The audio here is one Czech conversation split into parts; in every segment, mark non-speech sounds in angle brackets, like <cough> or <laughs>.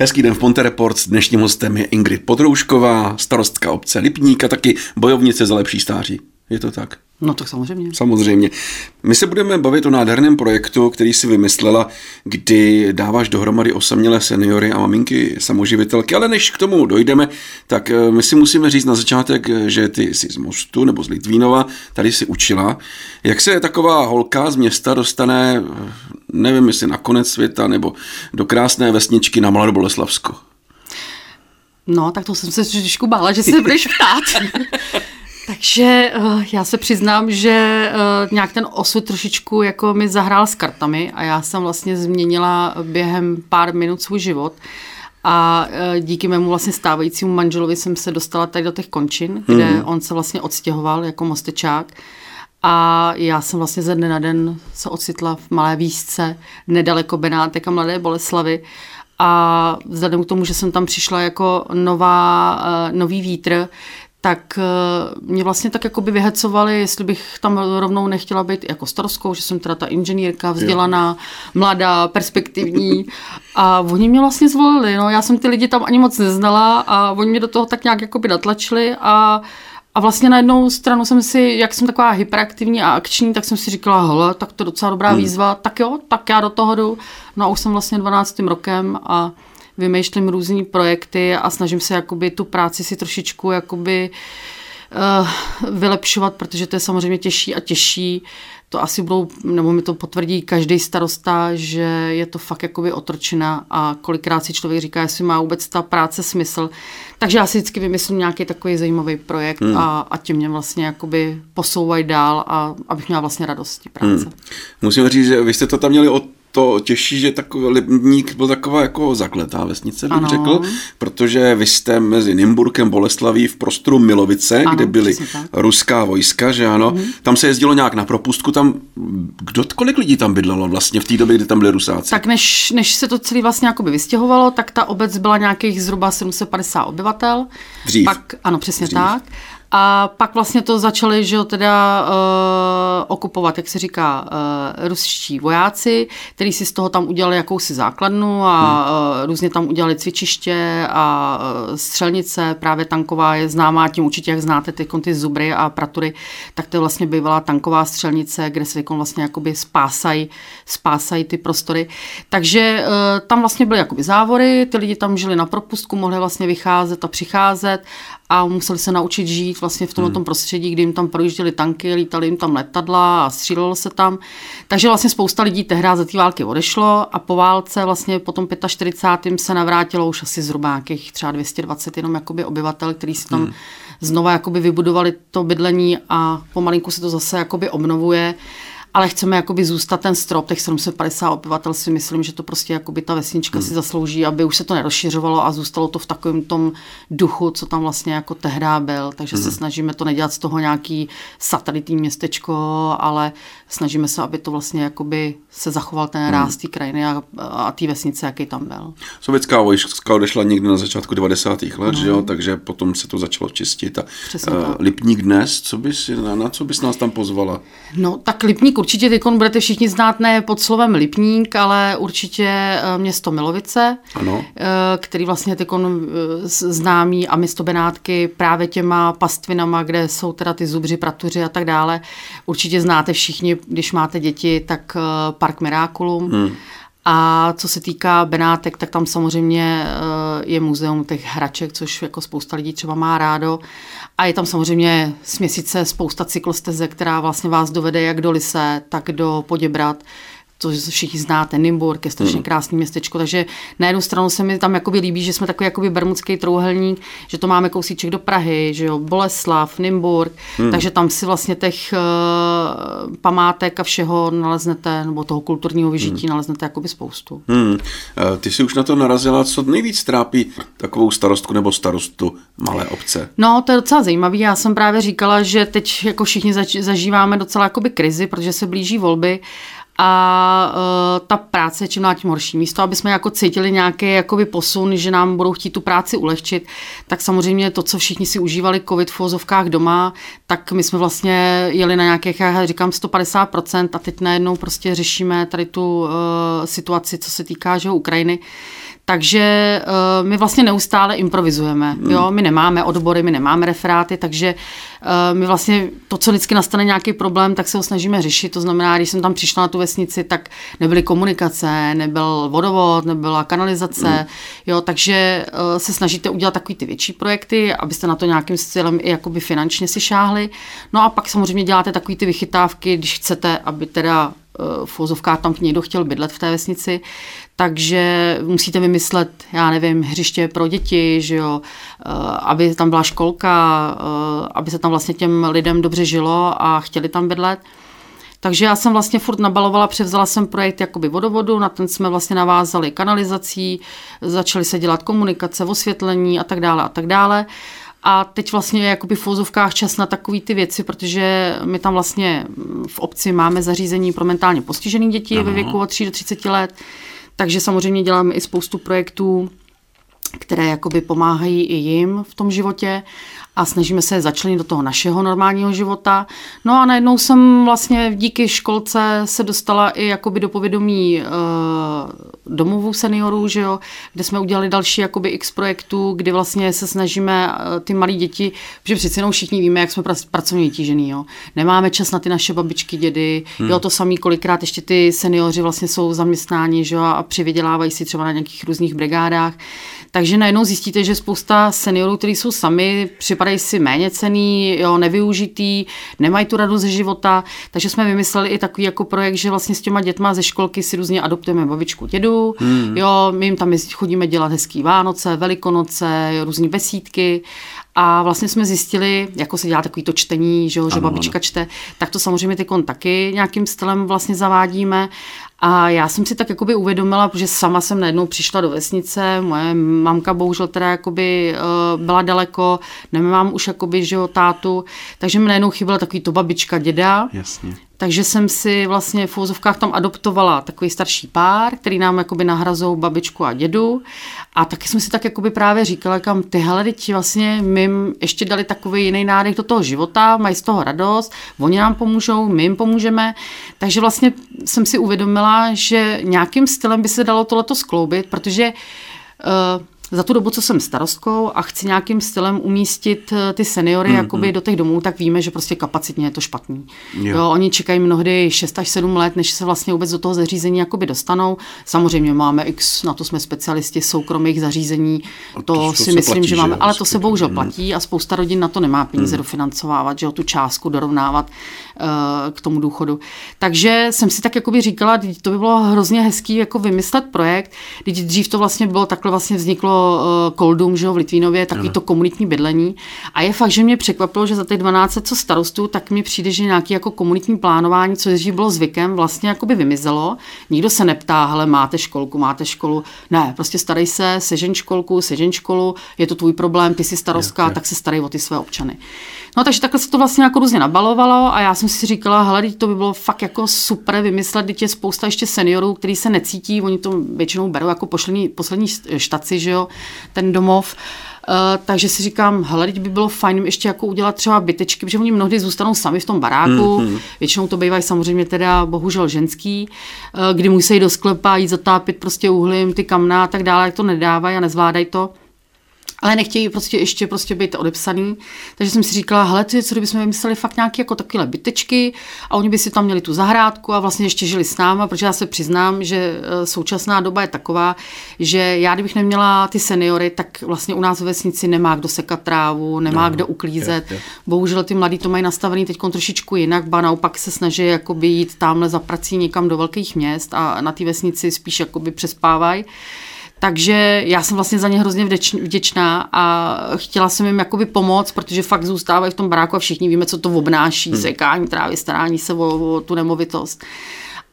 Hezký den v Ponte Reports. Dnešním hostem je Ingrid Podroušková, starostka obce Lipník a taky bojovnice za lepší stáří. Je to tak? No tak samozřejmě. Samozřejmě. My se budeme bavit o nádherném projektu, který si vymyslela, kdy dáváš dohromady osamělé seniory a maminky samoživitelky, ale než k tomu dojdeme, tak eh, my si musíme říct na začátek, že ty jsi z Mostu nebo z Litvínova, tady si učila. Jak se taková holka z města dostane, eh, nevím jestli na konec světa, nebo do krásné vesničky na Mladou Boleslavsko? No, tak to jsem se trošku bála, že se budeš ptát. <laughs> Takže uh, já se přiznám, že uh, nějak ten osud trošičku jako mi zahrál s kartami a já jsem vlastně změnila během pár minut svůj život. A uh, díky mému vlastně stávajícímu manželovi jsem se dostala tady do těch končin, kde mm. on se vlastně odstěhoval jako mostečák. A já jsem vlastně ze dne na den se ocitla v malé výšce, nedaleko Benátek a Mladé Boleslavy. A vzhledem k tomu, že jsem tam přišla jako nová, nový vítr, tak eh, mě vlastně tak jako by vyhecovali, jestli bych tam rovnou nechtěla být jako starostkou, že jsem teda ta inženýrka, vzdělaná, mladá, perspektivní. A oni mě vlastně zvolili, no. Já jsem ty lidi tam ani moc neznala a oni mě do toho tak nějak jako by natlačili a a vlastně na jednou stranu jsem si, jak jsem taková hyperaktivní a akční, tak jsem si říkala, hele, tak to je docela dobrá hmm. výzva, tak jo, tak já do toho jdu. No a už jsem vlastně 12. rokem a vymýšlím různé projekty a snažím se jakoby tu práci si trošičku jakoby uh, vylepšovat, protože to je samozřejmě těžší a těžší. To asi budou, nebo mi to potvrdí každý starosta, že je to fakt jakoby otročina a kolikrát si člověk říká, jestli má vůbec ta práce smysl. Takže já si vždycky vymyslím nějaký takový zajímavý projekt hmm. a, a tím mě vlastně jakoby posouvají dál a abych měla vlastně radost práce. Hmm. Musím říct, že vy jste to tam měli od to těší, že takový Lipník byl taková jako zakletá vesnice, bych ano. řekl, protože vy jste mezi Nymburkem, Boleslaví v prostoru Milovice, ano, kde byly ruská vojska, že ano, mm. tam se jezdilo nějak na propustku, tam, kdo, kolik lidí tam bydlelo vlastně v té době, kdy tam byli rusáci? Tak než, než se to celé vlastně jakoby vystěhovalo, tak ta obec byla nějakých zhruba 750 obyvatel. Dřív. Pak, ano, přesně Dřív. tak. A pak vlastně to začali, že jo, teda uh, okupovat, jak se říká, uh, ruští vojáci, kteří si z toho tam udělali jakousi základnu a hmm. uh, různě tam udělali cvičiště a uh, střelnice, právě tanková je známá tím určitě, jak znáte ty, ty zubry a pratury, tak to je vlastně bývalá tanková střelnice, kde se vlastně jakoby spásají, spásají ty prostory. Takže uh, tam vlastně byly jakoby závory, ty lidi tam žili na propustku, mohli vlastně vycházet a přicházet a museli se naučit žít vlastně v tomto hmm. prostředí, kdy jim tam projížděly tanky, lítali jim tam letadla a střílelo se tam. Takže vlastně spousta lidí tehdy za té války odešlo a po válce vlastně po tom 45. se navrátilo už asi zhruba nějakých třeba 220 jenom jakoby obyvatel, kteří si tam hmm. znova jakoby vybudovali to bydlení a pomalinku se to zase jakoby obnovuje ale chceme jakoby zůstat ten strop, těch 750 obyvatel si myslím, že to prostě jakoby ta vesnička hmm. si zaslouží, aby už se to nerozšiřovalo a zůstalo to v takovém tom duchu, co tam vlastně jako tehdy byl, takže hmm. se snažíme to nedělat z toho nějaký satelitní městečko, ale snažíme se, aby to vlastně jakoby se zachoval ten hmm. ráz té krajiny a, a té vesnice, jaký tam byl. Sovětská vojska odešla někdy na začátku 90. let, hmm. že jo, takže potom se to začalo čistit. A, uh, Lipník dnes, co bys, na, na co bys nás tam pozvala? No tak Lipník určitě teď budete všichni znát ne pod slovem Lipník, ale určitě eh, město Milovice, ano. Eh, který vlastně teď známý a město Benátky právě těma pastvinama, kde jsou teda ty zubři, pratuři a tak dále. Určitě znáte všichni, když máte děti, tak eh, Park Miraculum. Hmm. A co se týká Benátek, tak tam samozřejmě je muzeum těch hraček, což jako spousta lidí třeba má rádo. A je tam samozřejmě směsice spousta cyklosteze, která vlastně vás dovede jak do Lise, tak do Poděbrat to všichni znáte, Nymburk je strašně hmm. krásný městečko, takže na jednu stranu se mi tam jakoby líbí, že jsme takový jakoby bermudský trouhelník, že to máme kousíček do Prahy, že jo, Boleslav, Nymburk, hmm. takže tam si vlastně těch uh, památek a všeho naleznete, nebo toho kulturního vyžití hmm. naleznete jakoby spoustu. Hmm. Ty jsi už na to narazila, co nejvíc trápí takovou starostku nebo starostu malé obce? No, to je docela zajímavé. Já jsem právě říkala, že teď jako všichni zač- zažíváme docela jakoby krizi, protože se blíží volby a uh, ta práce je čím dál tím horší. Místo, aby jsme jako cítili nějaký jakoby posun, že nám budou chtít tu práci ulehčit, tak samozřejmě to, co všichni si užívali covid v vozovkách doma, tak my jsme vlastně jeli na nějakých, já říkám 150% a teď najednou prostě řešíme tady tu uh, situaci, co se týká že Ukrajiny. Takže uh, my vlastně neustále improvizujeme. Hmm. Jo? My nemáme odbory, my nemáme referáty, takže uh, my vlastně to, co vždycky nastane nějaký problém, tak se ho snažíme řešit. To znamená, když jsem tam přišla na tu vesnici, tak nebyly komunikace, nebyl vodovod, nebyla kanalizace, hmm. jo? takže uh, se snažíte udělat takový ty větší projekty, abyste na to nějakým stylem i jakoby finančně si šáhli. No a pak samozřejmě děláte takový ty vychytávky, když chcete, aby teda v vozovkách tam někdo chtěl bydlet v té vesnici, takže musíte vymyslet, já nevím, hřiště pro děti, že jo, eh, aby tam byla školka, eh, aby se tam vlastně těm lidem dobře žilo a chtěli tam bydlet. Takže já jsem vlastně furt nabalovala, převzala jsem projekt jakoby vodovodu, na ten jsme vlastně navázali kanalizací, začaly se dělat komunikace, osvětlení a tak dále a tak dále. A teď vlastně je jakoby v fozovkách čas na takové ty věci, protože my tam vlastně v obci máme zařízení pro mentálně postižené děti Aha. ve věku od 3 do 30 let, takže samozřejmě děláme i spoustu projektů, které jakoby pomáhají i jim v tom životě a snažíme se je začlenit do toho našeho normálního života. No a najednou jsem vlastně díky školce se dostala i jakoby do povědomí e, domovů seniorů, že jo, kde jsme udělali další jakoby x projektů, kdy vlastně se snažíme e, ty malé děti, protože přeci jenom všichni víme, jak jsme pracovně vytížený, jo. Nemáme čas na ty naše babičky, dědy, hmm. jo, to samý kolikrát ještě ty seniori vlastně jsou zaměstnáni, že jo, a přivydělávají si třeba na nějakých různých brigádách. Takže najednou zjistíte, že spousta seniorů, kteří jsou sami, připadají si méně cený, jo, nevyužitý, nemají tu radost ze života, takže jsme vymysleli i takový jako projekt, že vlastně s těma dětma ze školky si různě adoptujeme babičku, dědu, hmm. jo, my jim tam chodíme dělat hezký Vánoce, Velikonoce, různé besídky a vlastně jsme zjistili, jako se dělá takový to čtení, že, jo, že babička čte, tak to samozřejmě ty taky nějakým stylem vlastně zavádíme a já jsem si tak jakoby uvědomila, že sama jsem najednou přišla do vesnice, moje mamka bohužel teda jakoby uh, byla daleko, nemám už jakoby, že jo, tátu, takže mi najednou chyběla takový to babička, děda. Jasně. Takže jsem si vlastně v úzovkách tam adoptovala takový starší pár, který nám jakoby nahrazou babičku a dědu. A taky jsem si tak jakoby právě říkala, kam tyhle děti vlastně my ještě dali takový jiný nádech do toho života, mají z toho radost, oni nám pomůžou, my jim pomůžeme. Takže vlastně jsem si uvědomila, že nějakým stylem by se dalo tohleto skloubit, protože uh, za tu dobu, co jsem starostkou a chci nějakým stylem umístit eh, ty seniory mm, jakoby mm. do těch domů, tak víme, že prostě kapacitně je to špatný. Jo. Jo, oni čekají mnohdy 6 až 7 let, než se vlastně vůbec do toho zařízení jakoby dostanou. Samozřejmě máme x, na to jsme specialisti soukromých zařízení, to, to si to myslím, platí, že máme, že ale to se bohužel mm. platí a spousta rodin na to nemá peníze mm. dofinancovávat, že jo, tu částku dorovnávat uh, k tomu důchodu. Takže jsem si tak jakoby říkala, to by bylo hrozně hezký jako vymyslet projekt, když dřív to vlastně bylo, takhle vlastně vzniklo uh, Koldum, že jo, v Litvínově, takový to komunitní bydlení. A je fakt, že mě překvapilo, že za těch 12 co starostů, tak mi přijde, že nějaký jako komunitní plánování, co dřív bylo zvykem, vlastně jako by vymizelo. Nikdo se neptá, hele, máte školku, máte školu. Ne, prostě starej se, sežen školku, sežen školu, je to tvůj problém, ty jsi starostka, je, je. tak se starej o ty své občany. No takže takhle se to vlastně jako různě nabalovalo a já jsem si říkala, hele, to by bylo fakt jako super vymyslet, když je spousta ještě seniorů, kteří se necítí, oni to většinou berou jako poslední, poslední štaci, že jo, ten domov. Uh, takže si říkám, hele, teď by bylo fajn ještě jako udělat třeba bytečky, protože oni mnohdy zůstanou sami v tom baráku, mm-hmm. většinou to bývají samozřejmě teda bohužel ženský, uh, kdy musí do sklepa jít zatápit prostě uhlím, ty kamna a tak dále, jak to nedávají a nezvládají to ale nechtějí prostě ještě prostě být odepsaný. Takže jsem si říkala, hele, ty, co kdybychom vymysleli fakt nějaké jako takové bytečky a oni by si tam měli tu zahrádku a vlastně ještě žili s náma, protože já se přiznám, že e, současná doba je taková, že já kdybych neměla ty seniory, tak vlastně u nás v vesnici nemá kdo sekat trávu, nemá no, kdo uklízet. Je, je. Bohužel ty mladí to mají nastavený teď trošičku jinak, ba naopak se snaží jakoby jít tamhle za prací někam do velkých měst a na té vesnici spíš jakoby přespávají. Takže já jsem vlastně za ně hrozně vděčná a chtěla jsem jim jakoby pomoct, protože fakt zůstávají v tom baráku a všichni víme, co to obnáší, hmm. sekání trávy, starání se o, o tu nemovitost.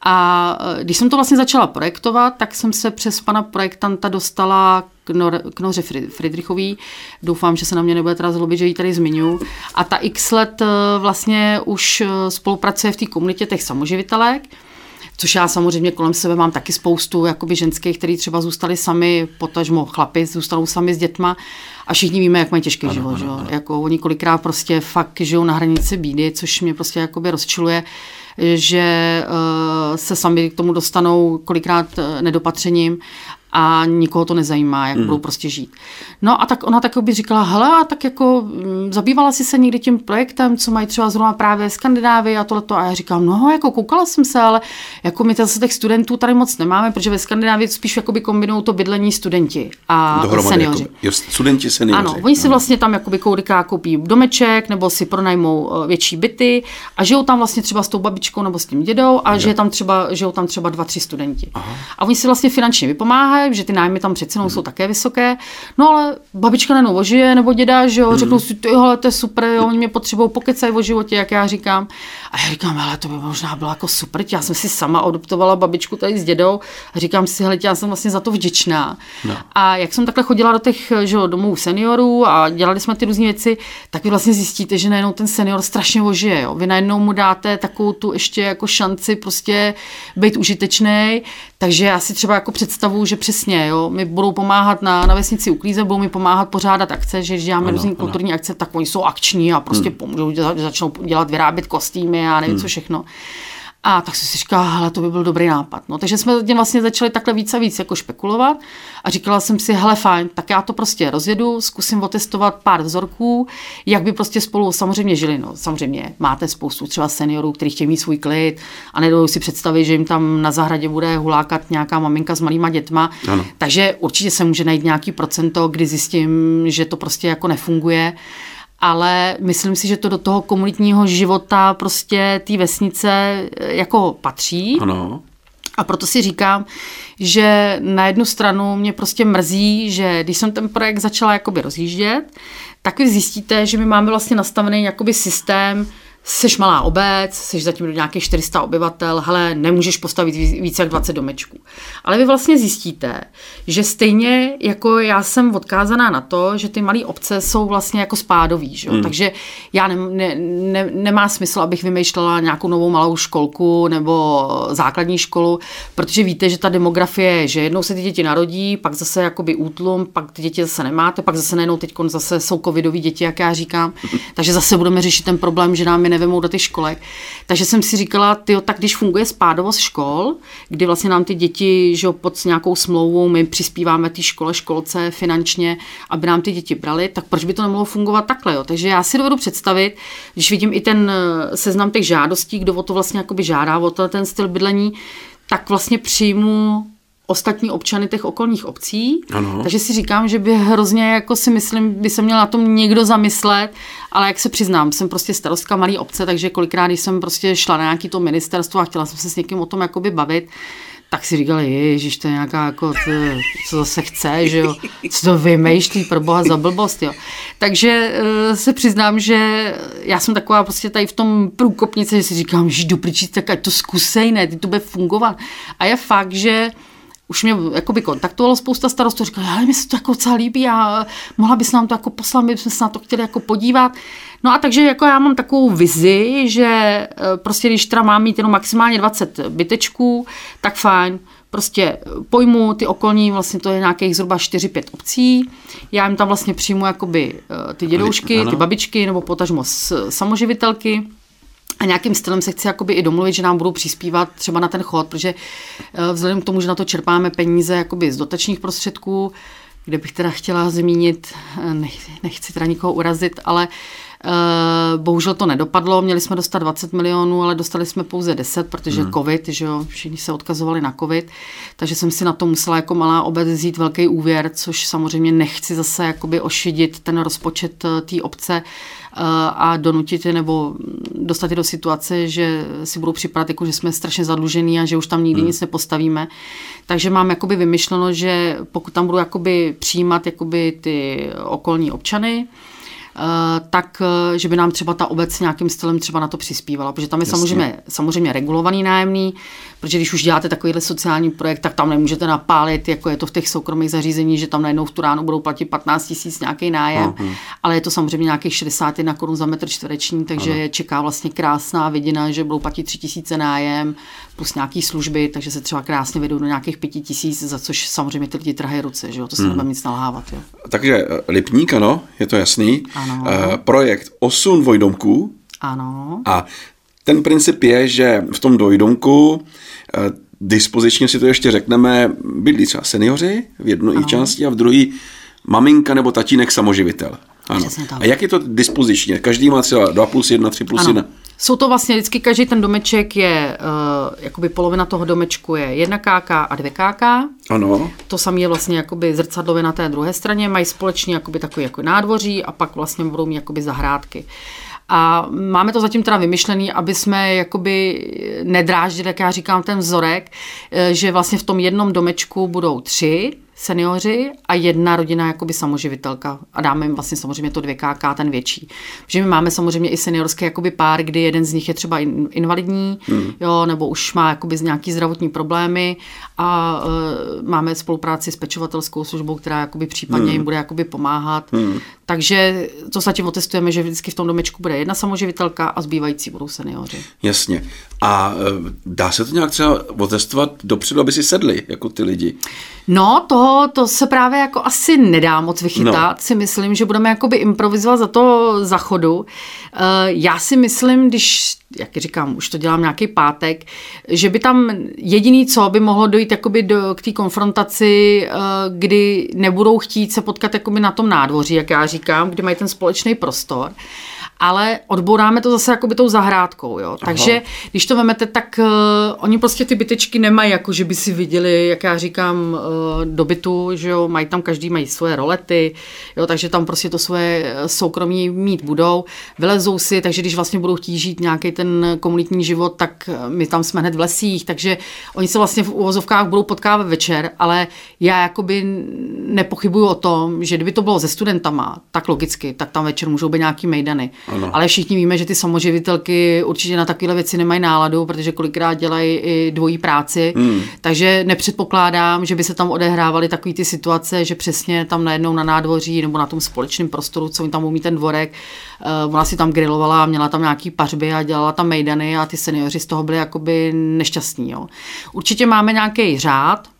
A e, když jsem to vlastně začala projektovat, tak jsem se přes pana projektanta dostala k, Nor- k Noře Friedrichový. Doufám, že se na mě nebude teda zlobit, že ji tady zmiňu. A ta x let e, vlastně už e, spolupracuje v té komunitě těch samoživitelek. Což já samozřejmě kolem sebe mám taky spoustu jakoby ženských, kteří třeba zůstali sami, potažmo chlapi zůstanou sami s dětma a všichni víme, jak mají těžký ano, život. Ano, ano. Jako oni kolikrát prostě fakt žijou na hranici bídy, což mě prostě jakoby rozčiluje že uh, se sami k tomu dostanou kolikrát uh, nedopatřením a nikoho to nezajímá, jak hmm. budou prostě žít. No a tak ona tak by říkala, hele, tak jako m, zabývala si se někdy tím projektem, co mají třeba zrovna právě Skandinávii a tohleto. A já říkám, no, jako koukala jsem se, ale jako my zase těch studentů tady moc nemáme, protože ve Skandinávii spíš jakoby kombinují to bydlení studenti a Dohromady, seniori. Jako, jo, studenti, seniori. Ano, oni si vlastně tam jakoby koudiká koupí domeček nebo si pronajmou eh, větší byty a žijou tam vlastně třeba s tou babičkou nebo s tím dědou a žije tam třeba, žijou tam třeba dva, tři studenti. Aha. A oni si vlastně finančně vypomáhají, že ty nájmy tam přece hmm. jsou také vysoké. No ale babička nenou ožije nebo děda, že jo, hmm. řeknou si, tyhle, to je super, jo, oni mě potřebují pokecají o životě, jak já říkám. A já říkám, ale to by možná bylo jako super, já jsem si sama adoptovala babičku tady s dědou a říkám si, hele, já jsem vlastně za to vděčná. No. A jak jsem takhle chodila do těch že jo, domů seniorů a dělali jsme ty různé věci, tak vy vlastně zjistíte, že najednou ten senior strašně ožije. Jo. Vy najednou mu dáte takovou tu ještě jako šanci prostě být užitečný, takže já si třeba jako představu, že přesně, jo, mi budou pomáhat na, na vesnici uklízet, budou mi pomáhat pořádat akce, že když děláme různé kulturní akce, tak oni jsou akční a prostě hmm. pomůžou, začnou dělat, vyrábět kostýmy a nevím hmm. co všechno. A tak jsem si říkala, hele, to by byl dobrý nápad. No, takže jsme tím vlastně začali takhle víc a víc jako špekulovat a říkala jsem si, hele, fajn, tak já to prostě rozjedu, zkusím otestovat pár vzorků, jak by prostě spolu samozřejmě žili. No, samozřejmě máte spoustu třeba seniorů, kteří chtějí mít svůj klid a nedovedou si představit, že jim tam na zahradě bude hulákat nějaká maminka s malýma dětma. Ano. Takže určitě se může najít nějaký procento, kdy zjistím, že to prostě jako nefunguje ale myslím si, že to do toho komunitního života prostě té vesnice eh, jako patří. Ano. A proto si říkám, že na jednu stranu mě prostě mrzí, že když jsem ten projekt začala jakoby rozjíždět, tak vy zjistíte, že my máme vlastně nastavený jakoby systém, jsi malá obec, jsi zatím do nějakých 400 obyvatel, hele, nemůžeš postavit více jak 20 domečků. Ale vy vlastně zjistíte, že stejně jako já jsem odkázaná na to, že ty malé obce jsou vlastně jako spádový, že? Hmm. takže já ne, ne, ne, nemá smysl, abych vymýšlela nějakou novou malou školku nebo základní školu, protože víte, že ta demografie, že jednou se ty děti narodí, pak zase jakoby útlum, pak ty děti zase nemáte, pak zase najednou teď zase jsou covidový děti, jak já říkám, <laughs> takže zase budeme řešit ten problém, že nám je nevemou do těch školek. Takže jsem si říkala, ty tak když funguje spádovost škol, kdy vlastně nám ty děti že pod nějakou smlouvou my přispíváme té škole, školce finančně, aby nám ty děti brali, tak proč by to nemohlo fungovat takhle? Jo? Takže já si dovedu představit, když vidím i ten eh, seznam těch žádostí, kdo o to vlastně žádá, o to, ten styl bydlení, tak vlastně přijmu ostatní občany těch okolních obcí. Ano. Takže si říkám, že by hrozně, jako si myslím, by se měl na tom někdo zamyslet, ale jak se přiznám, jsem prostě starostka malé obce, takže kolikrát, když jsem prostě šla na nějaký to ministerstvo a chtěla jsem se s někým o tom jakoby bavit, tak si říkali, ježiš, to je nějaká jako, to, co zase chce, že jo, co to vymýšlí pro boha za blbost, jo. Takže uh, se přiznám, že já jsem taková prostě tady v tom průkopnice, že si říkám, že do tak ať to zkusej, ne, ty to bude fungovat. A je fakt, že už mě jakoby kontaktovalo spousta starostů, říkali, ale mi se to jako docela líbí a mohla bys nám to jako poslat, my bychom se na to chtěli jako podívat. No a takže jako já mám takovou vizi, že e, prostě když teda mám mít jenom maximálně 20 bytečků, tak fajn, prostě pojmu ty okolní, vlastně to je nějakých zhruba 4-5 obcí, já jim tam vlastně přijmu jakoby e, ty dědoušky, ty babičky nebo potažmo samoživitelky, a nějakým stylem se chci jakoby i domluvit, že nám budou přispívat třeba na ten chod, protože eh, vzhledem k tomu, že na to čerpáme peníze jakoby z dotačních prostředků, kde bych teda chtěla zmínit, eh, nechci, teda nikoho urazit, ale uh, bohužel to nedopadlo, měli jsme dostat 20 milionů, ale dostali jsme pouze 10, protože hmm. covid, že jo, všichni se odkazovali na covid, takže jsem si na to musela jako malá obec vzít velký úvěr, což samozřejmě nechci zase jakoby ošidit ten rozpočet té obce, a donutit je nebo dostat je do situace, že si budou připadat, jako že jsme strašně zadlužení a že už tam nikdy hmm. nic nepostavíme. Takže mám jakoby vymyšleno, že pokud tam budu jakoby přijímat jakoby ty okolní občany, Eh, tak eh, že by nám třeba ta obec nějakým stylem třeba na to přispívala, protože tam je samozřejmě, samozřejmě regulovaný nájemný, protože když už děláte takovýhle sociální projekt, tak tam nemůžete napálit, jako je to v těch soukromých zařízení, že tam najednou v tu ránu budou platit 15 tisíc nějaký nájem, uh-huh. ale je to samozřejmě nějakých 61 korun za metr čtvereční, takže uh-huh. čeká vlastně krásná vidina, že budou platit 3 tisíce nájem plus nějaký služby, takže se třeba krásně vedou do nějakých 5 tisíc, za což samozřejmě ty lidi trhají ruce, že jo, to se uh-huh. nebudeme nic nalhávat. Jo. Takže eh, Lipník, ano, je to jasný. Ano. Uh, projekt 8 dvojdomků. Ano. A ten princip je, že v tom dvojdomku dispozičně si to ještě řekneme, bydlí třeba seniori v jedné části a v druhé maminka nebo tatínek samoživitel. Ano. A jak je to dispozičně? Každý má třeba 2 plus 1, 3 plus ano. 1. Jsou to vlastně vždycky, každý ten domeček je, uh, jakoby polovina toho domečku je jedna KK a dvě KK. Ano. To samé je vlastně jakoby zrcadlově na té druhé straně, mají společně jakoby takový jako nádvoří a pak vlastně budou mít jakoby zahrádky. A máme to zatím teda vymyšlený, aby jsme jakoby nedráždili, jak já říkám, ten vzorek, eh, že vlastně v tom jednom domečku budou tři seniori a jedna rodina jakoby samoživitelka a dáme jim vlastně samozřejmě to 2KK, ten větší. Protože my máme samozřejmě i seniorské jakoby pár, kdy jeden z nich je třeba invalidní, hmm. jo, nebo už má jakoby nějaký zdravotní problémy a uh, máme spolupráci s pečovatelskou službou, která jakoby případně hmm. jim bude jakoby pomáhat. Hmm. Takže to zatím otestujeme, že vždycky v tom domečku bude jedna samoživitelka a zbývající budou seniori. Jasně. A e, dá se to nějak třeba otestovat dopředu, aby si sedli, jako ty lidi? No, to, to se právě jako asi nedá moc vychytat. No. Si myslím, že budeme jakoby improvizovat za to zachodu. E, já si myslím, když, jak říkám, už to dělám nějaký pátek, že by tam jediný co by mohlo dojít jakoby do, k té konfrontaci, e, kdy nebudou chtít se potkat jakoby na tom nádvoří, jak já říkám, kdy mají ten společný prostor ale odbouráme to zase jakoby tou zahrádkou, jo. Takže Aha. když to vemete, tak uh, oni prostě ty bytečky nemají, jako že by si viděli, jak já říkám, uh, do bytu, že jo, mají tam každý mají svoje rolety, jo, takže tam prostě to svoje eh, soukromí mít budou, vylezou si, takže když vlastně budou chtít žít nějaký ten komunitní život, tak my tam jsme hned v lesích, takže oni se vlastně v uvozovkách budou potkávat večer, ale já jakoby nepochybuju o tom, že kdyby to bylo se studentama, tak logicky, tak tam večer můžou být nějaký mejdany. Ano. Ale všichni víme, že ty samoživitelky určitě na takové věci nemají náladu, protože kolikrát dělají i dvojí práci. Hmm. Takže nepředpokládám, že by se tam odehrávaly takové ty situace, že přesně tam najednou na nádvoří nebo na tom společném prostoru, co oni tam umí ten dvorek, uh, ona si tam grilovala, měla tam nějaký pařby a dělala tam mejdany a ty seniori z toho byli jakoby nešťastní. Jo. Určitě máme nějaký řád, Eh,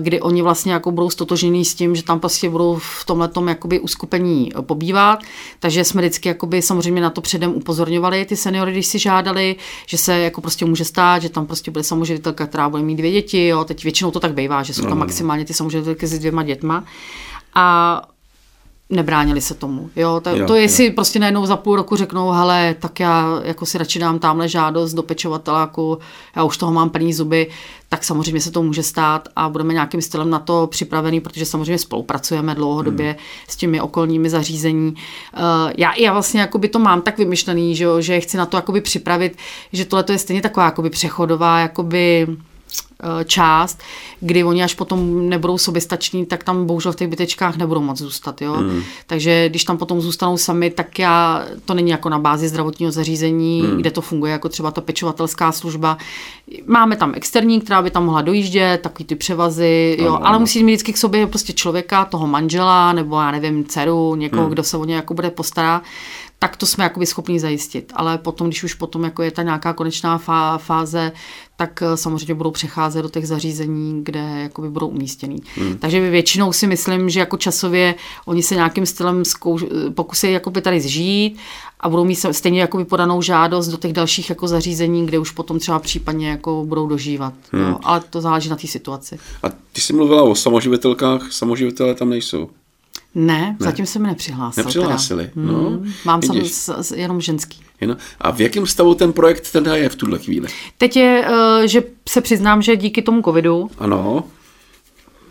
kdy oni vlastně jako budou stotožení s tím, že tam prostě budou v tomhle jakoby uskupení eh, pobývat. Takže jsme vždycky jakoby samozřejmě na to předem upozorňovali ty seniory, když si žádali, že se jako prostě může stát, že tam prostě bude samoživitelka, která bude mít dvě děti. Jo. Teď většinou to tak bývá, že jsou tam maximálně ty samoživitelky s dvěma dětma. A nebránili se tomu. Jo, to, jo, to jestli jo. prostě najednou za půl roku řeknou, hele, tak já jako si radši dám tamhle žádost do pečovateláku, já už toho mám plný zuby, tak samozřejmě se to může stát a budeme nějakým stylem na to připravený, protože samozřejmě spolupracujeme dlouhodobě hmm. s těmi okolními zařízení. Uh, já, já vlastně jakoby to mám tak vymyšlený, že, že chci na to jakoby připravit, že tohle je stejně taková jakoby přechodová jakoby část, kdy oni až potom nebudou soběstační, tak tam bohužel v těch bytečkách nebudou moc zůstat. Jo? Mm. Takže když tam potom zůstanou sami, tak já, to není jako na bázi zdravotního zařízení, mm. kde to funguje jako třeba ta pečovatelská služba. Máme tam externí, která by tam mohla dojíždět, takový ty převazy, jo? ale musí mít vždycky k sobě prostě člověka, toho manžela, nebo já nevím, dceru, někoho, mm. kdo se o ně jako bude postarat tak to jsme jakoby schopni zajistit. Ale potom, když už potom jako je ta nějaká konečná fáze, tak eh, samozřejmě budou přecházet do těch zařízení, kde jakoby budou umístěný. Hmm. Takže většinou si myslím, že jako časově oni se nějakým stylem zkouš, pokusí jakoby tady zžít a budou mít stejně jakoby podanou žádost do těch dalších jako zařízení, kde už potom třeba případně jako budou dožívat. Hmm. Jo. Ale to záleží na té situaci. A ty jsi mluvila o samoživitelkách, samoživitelé tam nejsou. Ne, ne. zatím se mi nepřihlásil. Nepřihlásili, teda. no. Hmm, mám sam, jenom ženský. Jen, a v jakém stavu ten projekt teda je v tuhle chvíli? Teď je, uh, že se přiznám, že díky tomu covidu ano.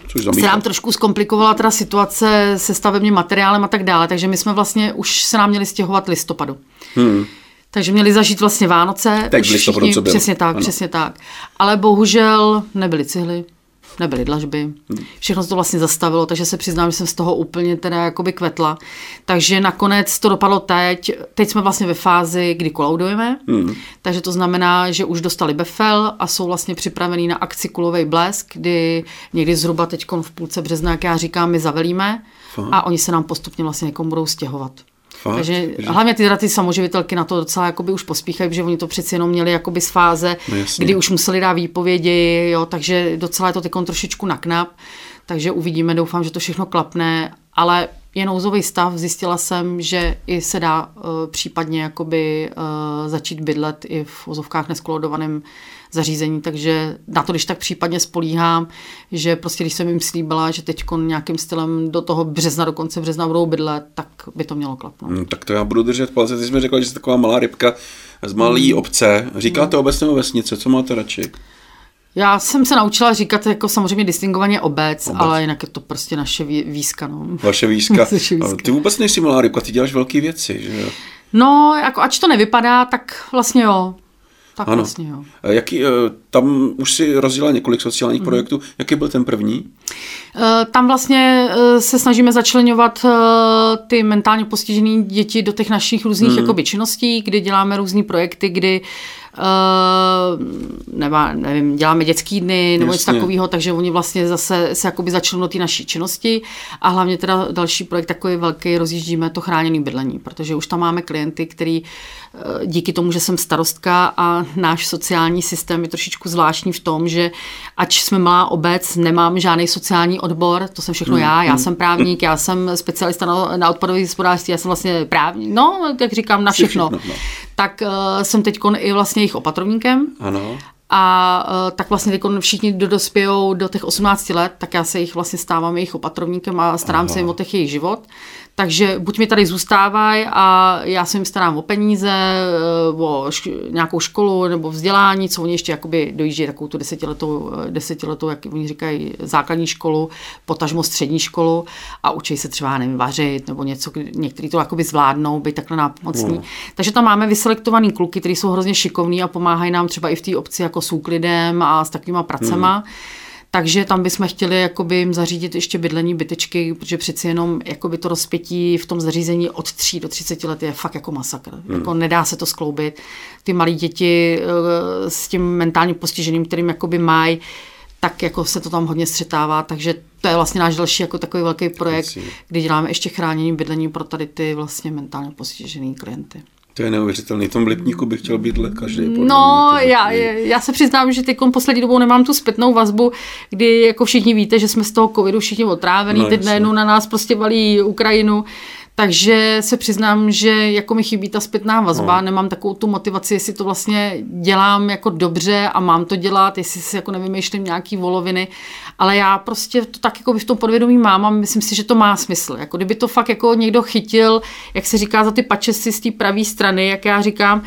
Což se nám trošku zkomplikovala teda situace se stavebním materiálem a tak dále, takže my jsme vlastně už se nám měli stěhovat listopadu. Hmm. Takže měli zažít vlastně Vánoce. Tak už všichni, co bylo. Přesně tak, ano. přesně tak. Ale bohužel nebyly cihly, nebyly dlažby. Všechno se to vlastně zastavilo, takže se přiznám, že jsem z toho úplně teda jakoby kvetla. Takže nakonec to dopadlo teď. Teď jsme vlastně ve fázi, kdy kolaudujeme, hmm. takže to znamená, že už dostali befel a jsou vlastně připravení na akci Kulovej blesk, kdy někdy zhruba teď v půlce března, jak já říkám, my zavelíme Fakt. a oni se nám postupně vlastně někomu budou stěhovat. Fakt? Takže že... hlavně ty, ty samoživitelky na to docela jakoby už pospíchají, protože oni to přeci jenom měli jakoby z fáze, no kdy už museli dát výpovědi, jo, takže docela je to teď trošičku naknap, takže uvidíme, doufám, že to všechno klapne, ale je nouzový stav, zjistila jsem, že i se dá uh, případně jakoby uh, začít bydlet i v vozovkách neskolodovaném zařízení, takže na to, když tak případně spolíhám, že prostě když jsem jim slíbila, že teď nějakým stylem do toho března, do konce března budou bydlet, tak by to mělo klapnout. Hmm, tak to já budu držet palce. Ty jsi mi řekla, že jsi taková malá rybka z malé hmm. obce. Říkáte hmm. obec nebo vesnice, co máte radši? Já jsem se naučila říkat jako samozřejmě distingovaně obec, obec. ale jinak je to prostě naše výzka. No. Vaše <laughs> výzka. výzka. Ty vůbec nejsi malá rybka, ty děláš velké věci, že jo? No, jako ač to nevypadá, tak vlastně jo. Tak ano. vlastně jo. Jaký, eh, tam už si rozdělala několik sociálních mm. projektů. Jaký byl ten první? Eh, tam vlastně eh, se snažíme začlenovat ty mentálně postižené děti do těch našich různých mm. jakoby, činností, kdy děláme různé projekty, kdy Uh, nebo, nevím, děláme dětský dny nebo něco takového, takže oni vlastně zase se jakoby začnou do té naší činnosti a hlavně teda další projekt takový velký, rozjíždíme to chráněný bydlení, protože už tam máme klienty, který uh, díky tomu, že jsem starostka a náš sociální systém je trošičku zvláštní v tom, že ač jsme malá obec, nemám žádný sociální odbor, to jsem všechno hmm. já, já hmm. jsem právník, já jsem specialista na, na odpadové hospodářství, já jsem vlastně právník, no, jak říkám, na všechno. všechno no. Tak uh, jsem teď i vlastně jejich opatrovníkem. Ano. A uh, tak vlastně teď všichni do dospějou do těch 18 let, tak já se jich vlastně stávám jejich opatrovníkem a starám Aha. se jim o těch jejich život. Takže buď mi tady zůstávají a já se jim starám o peníze, eh, o šk- nějakou školu nebo vzdělání, co oni ještě jakoby dojíždí takovou tu desetiletou, eh, desetiletou, jak oni říkají, základní školu, potažmo střední školu a učí se třeba, nevím, vařit nebo něco, někteří to jakoby zvládnou, být takhle nápomocní. Mm. Takže tam máme vyselektovaný kluky, kteří jsou hrozně šikovní a pomáhají nám třeba i v té obci jako s úklidem a s takovýma pracema. Mm. Takže tam bychom chtěli jakoby jim zařídit ještě bydlení bytečky, protože přeci jenom jakoby to rozpětí v tom zařízení od 3 do 30 let je fakt jako masakr. Hmm. Jako nedá se to skloubit. Ty malé děti eh, s tím mentálním postižením, kterým jakoby mají, tak jako se to tam hodně střetává, takže to je vlastně náš další jako takový velký projekt, kdy děláme ještě chránění bydlení pro tady ty vlastně mentálně postižený klienty. To je neuvěřitelný. V tom Lipníku bych chtěl být každý. No, já, já se přiznám, že teď poslední dobou nemám tu zpětnou vazbu, kdy jako všichni víte, že jsme z toho covidu všichni otrávení, no, teď najednou na nás prostě valí Ukrajinu, takže se přiznám, že jako mi chybí ta zpětná vazba, no. nemám takovou tu motivaci, jestli to vlastně dělám jako dobře a mám to dělat, jestli si jako nevymýšlím nějaký voloviny, ale já prostě to tak jako v tom podvědomí mám a myslím si, že to má smysl. Jako kdyby to fakt jako někdo chytil, jak se říká, za ty pačesy z té pravé strany, jak já říkám,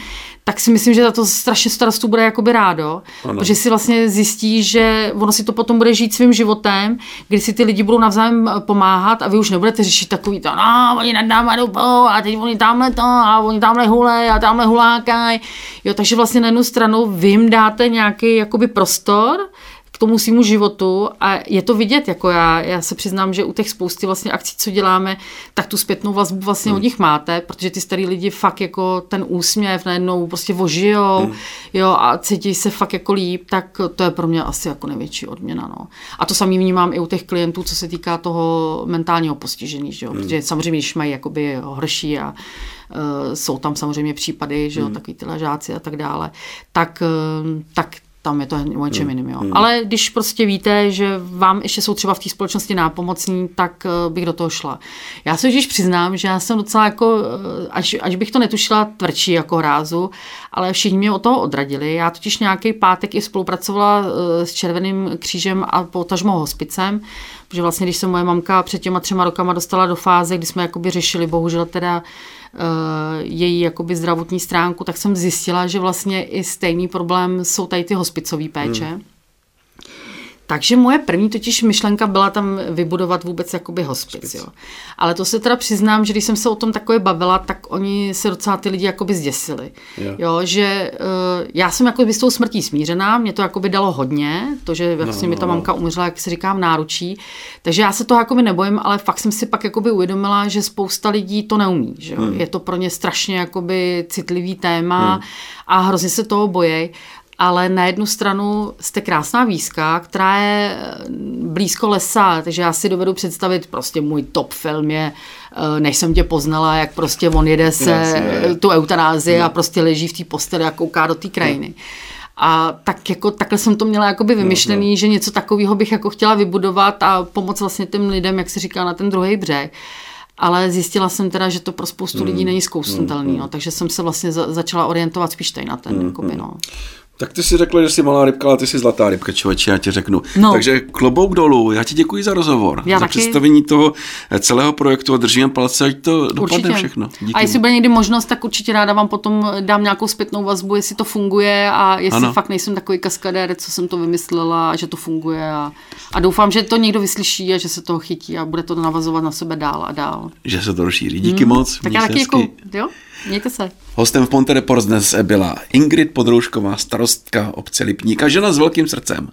tak si myslím, že za to strašně starostů bude jakoby rádo, ano. protože si vlastně zjistí, že ono si to potom bude žít svým životem, kdy si ty lidi budou navzájem pomáhat a vy už nebudete řešit takový to, no, oni nad náma jdou a teď oni tamhle to a oni tamhle hule a tamhle hulákaj. Jo, takže vlastně na jednu stranu vy jim dáte nějaký jakoby prostor, tomu svýmu životu a je to vidět, jako já, já se přiznám, že u těch spousty vlastně akcí, co děláme, tak tu zpětnou vazbu vlastně hmm. od nich máte, protože ty starý lidi fakt jako ten úsměv najednou prostě vožijou, hmm. jo, a cítí se fakt jako líp, tak to je pro mě asi jako největší odměna, no. A to samý vnímám i u těch klientů, co se týká toho mentálního postižení, že jo, hmm. protože samozřejmě, když mají jakoby horší a uh, jsou tam samozřejmě případy, že jo, hmm. takový ty ležáci a tak dále, tak, uh, tak tam je to o něčem hmm. jiným. Jo. Hmm. Ale když prostě víte, že vám ještě jsou třeba v té společnosti nápomocní, tak uh, bych do toho šla. Já se už přiznám, že já jsem docela jako, uh, až, až bych to netušila, tvrdší jako rázu, ale všichni mě od toho odradili. Já totiž nějaký pátek i spolupracovala uh, s Červeným křížem a potažmo hospicem, protože vlastně, když se moje mamka před těma třema rokama dostala do fáze, kdy jsme jakoby řešili, bohužel teda Eh, její jakoby zdravotní stránku, tak jsem zjistila, že vlastně i stejný problém jsou tady ty hospicové péče. Hmm. Takže moje první totiž myšlenka byla tam vybudovat vůbec jakoby hospic, jo. Ale to se teda přiznám, že když jsem se o tom takové bavila, tak oni se docela ty lidi jakoby zděsili. Jo, jo že uh, já jsem jako s tou smrtí smířená, mě to jakoby dalo hodně, to, že vlastně no, mi ta no, no. mamka umřela, jak se říká, v náručí, takže já se toho jakoby nebojím, ale fakt jsem si pak jakoby uvědomila, že spousta lidí to neumí, že jo. Hmm. Je to pro ně strašně jakoby citlivý téma hmm. a hrozně se toho bojí ale na jednu stranu jste krásná výzka, která je eh, blízko lesa, takže já si dovedu představit, prostě můj top film je eh, než jsem tě poznala, jak prostě on jede se Jasně, tu eutanázi no. a prostě leží v té posteli a kouká do té krajiny. A tak jako, takhle jsem to měla jakoby vymyšlený, no, no. že něco takového bych jako chtěla vybudovat a pomoct vlastně těm lidem, jak se říká, na ten druhý břeh. ale zjistila jsem teda, že to pro spoustu lidí není zkousnutelný, no, takže jsem se vlastně za, začala orientovat spíš tady na ten, jakoby, no. Tak ty si řekla, že jsi malá rybka, ale ty jsi zlatá rybka, člověče, já ti řeknu. No. Takže klobouk dolů, já ti děkuji za rozhovor, Já za taky. představení toho celého projektu a držím palce, ať to dopadne Určitě. všechno. Díky. A jestli bude někdy možnost, tak určitě ráda vám potom dám nějakou zpětnou vazbu, jestli to funguje a jestli Ano. fakt nejsem takový kaskadér, co jsem to vymyslela a že to funguje. A, a doufám, že to někdo vyslyší a že se toho chytí a bude to navazovat na sebe dál a dál. Že se to rozšíří. Díky moc. Hmm. Tak měj já taky jako, jo? Mějte se. Hostem v Ponte Reports dnes byla Ingrid Podroušková, starostka obce Lipník a žena s velkým srdcem.